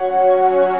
Música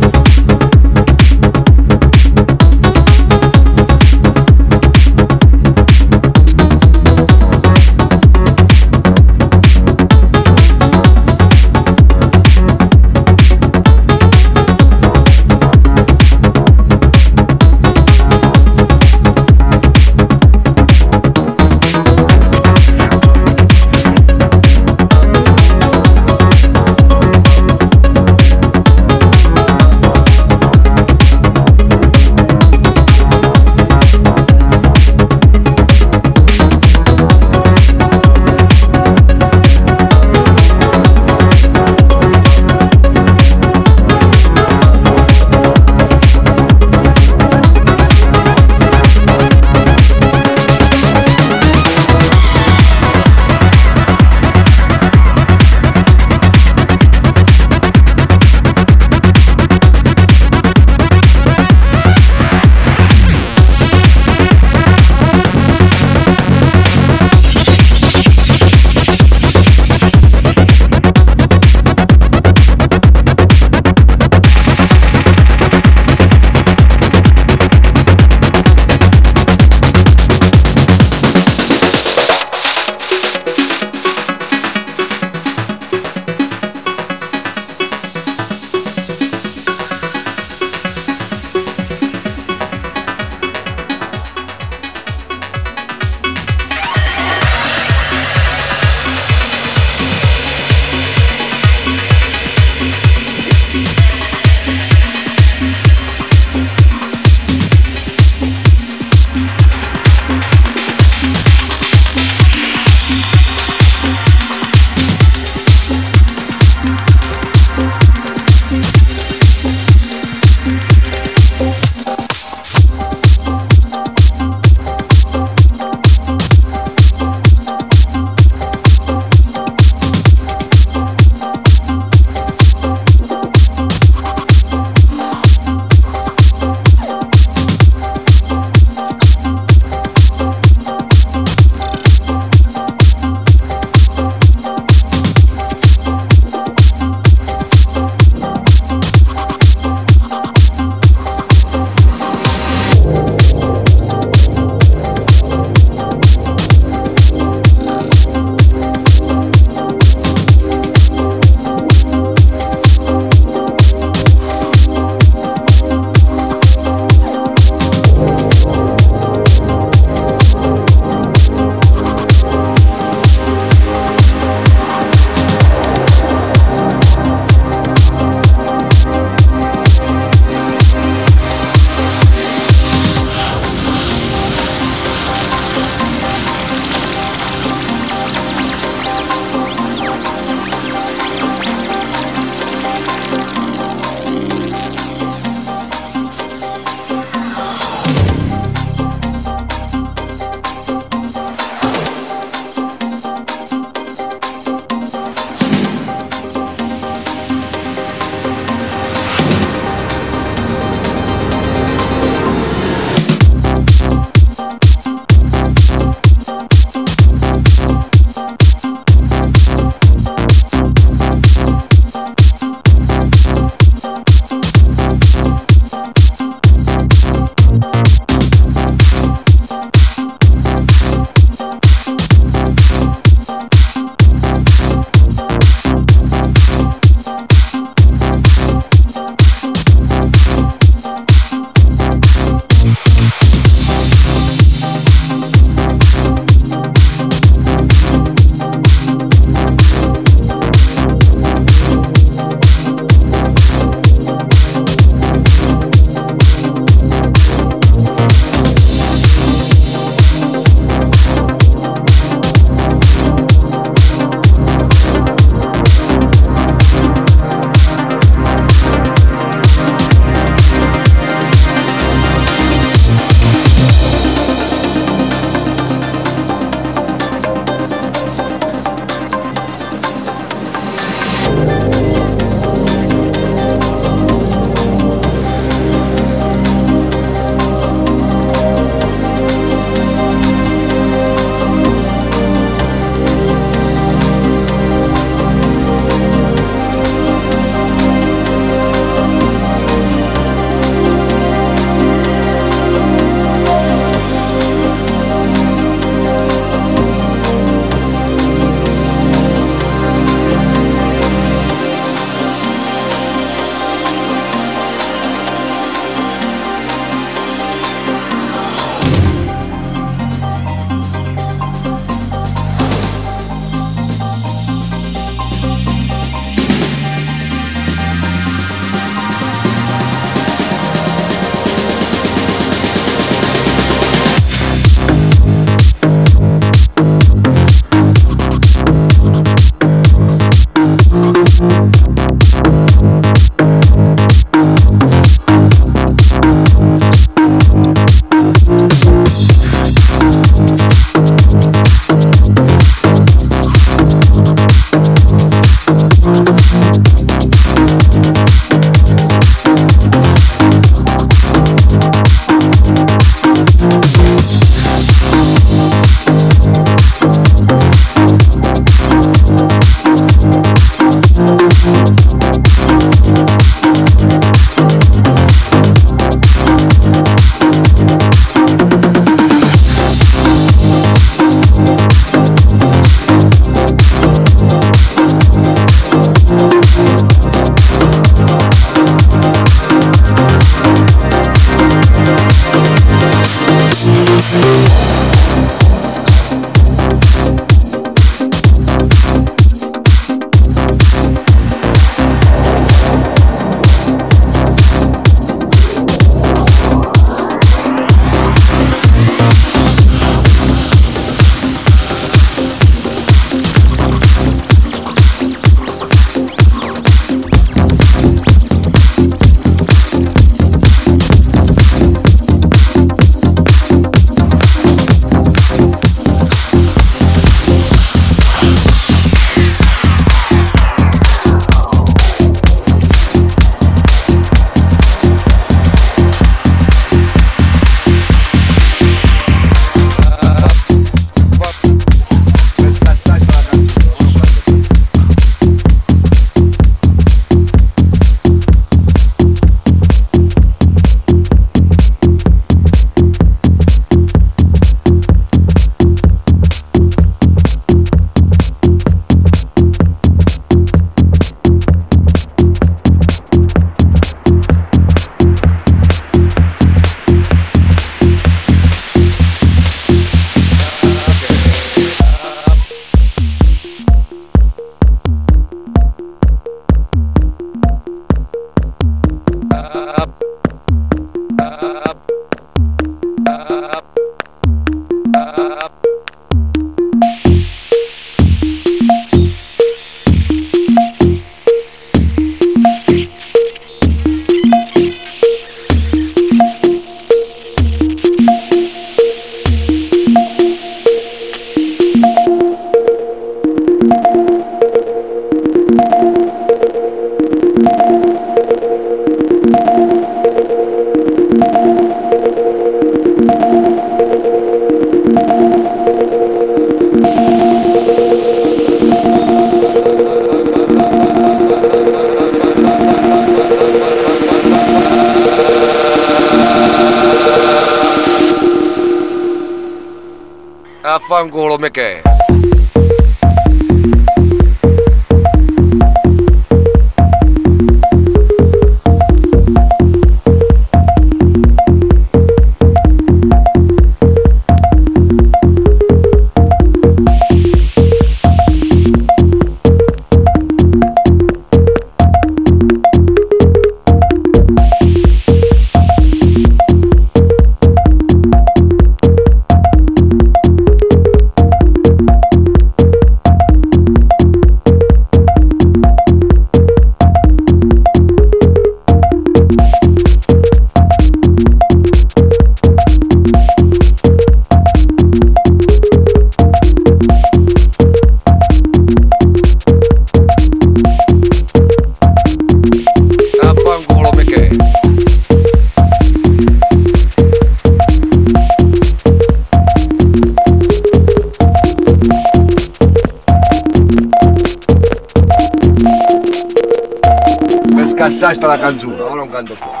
Scassaste la canzone, ora non canto più.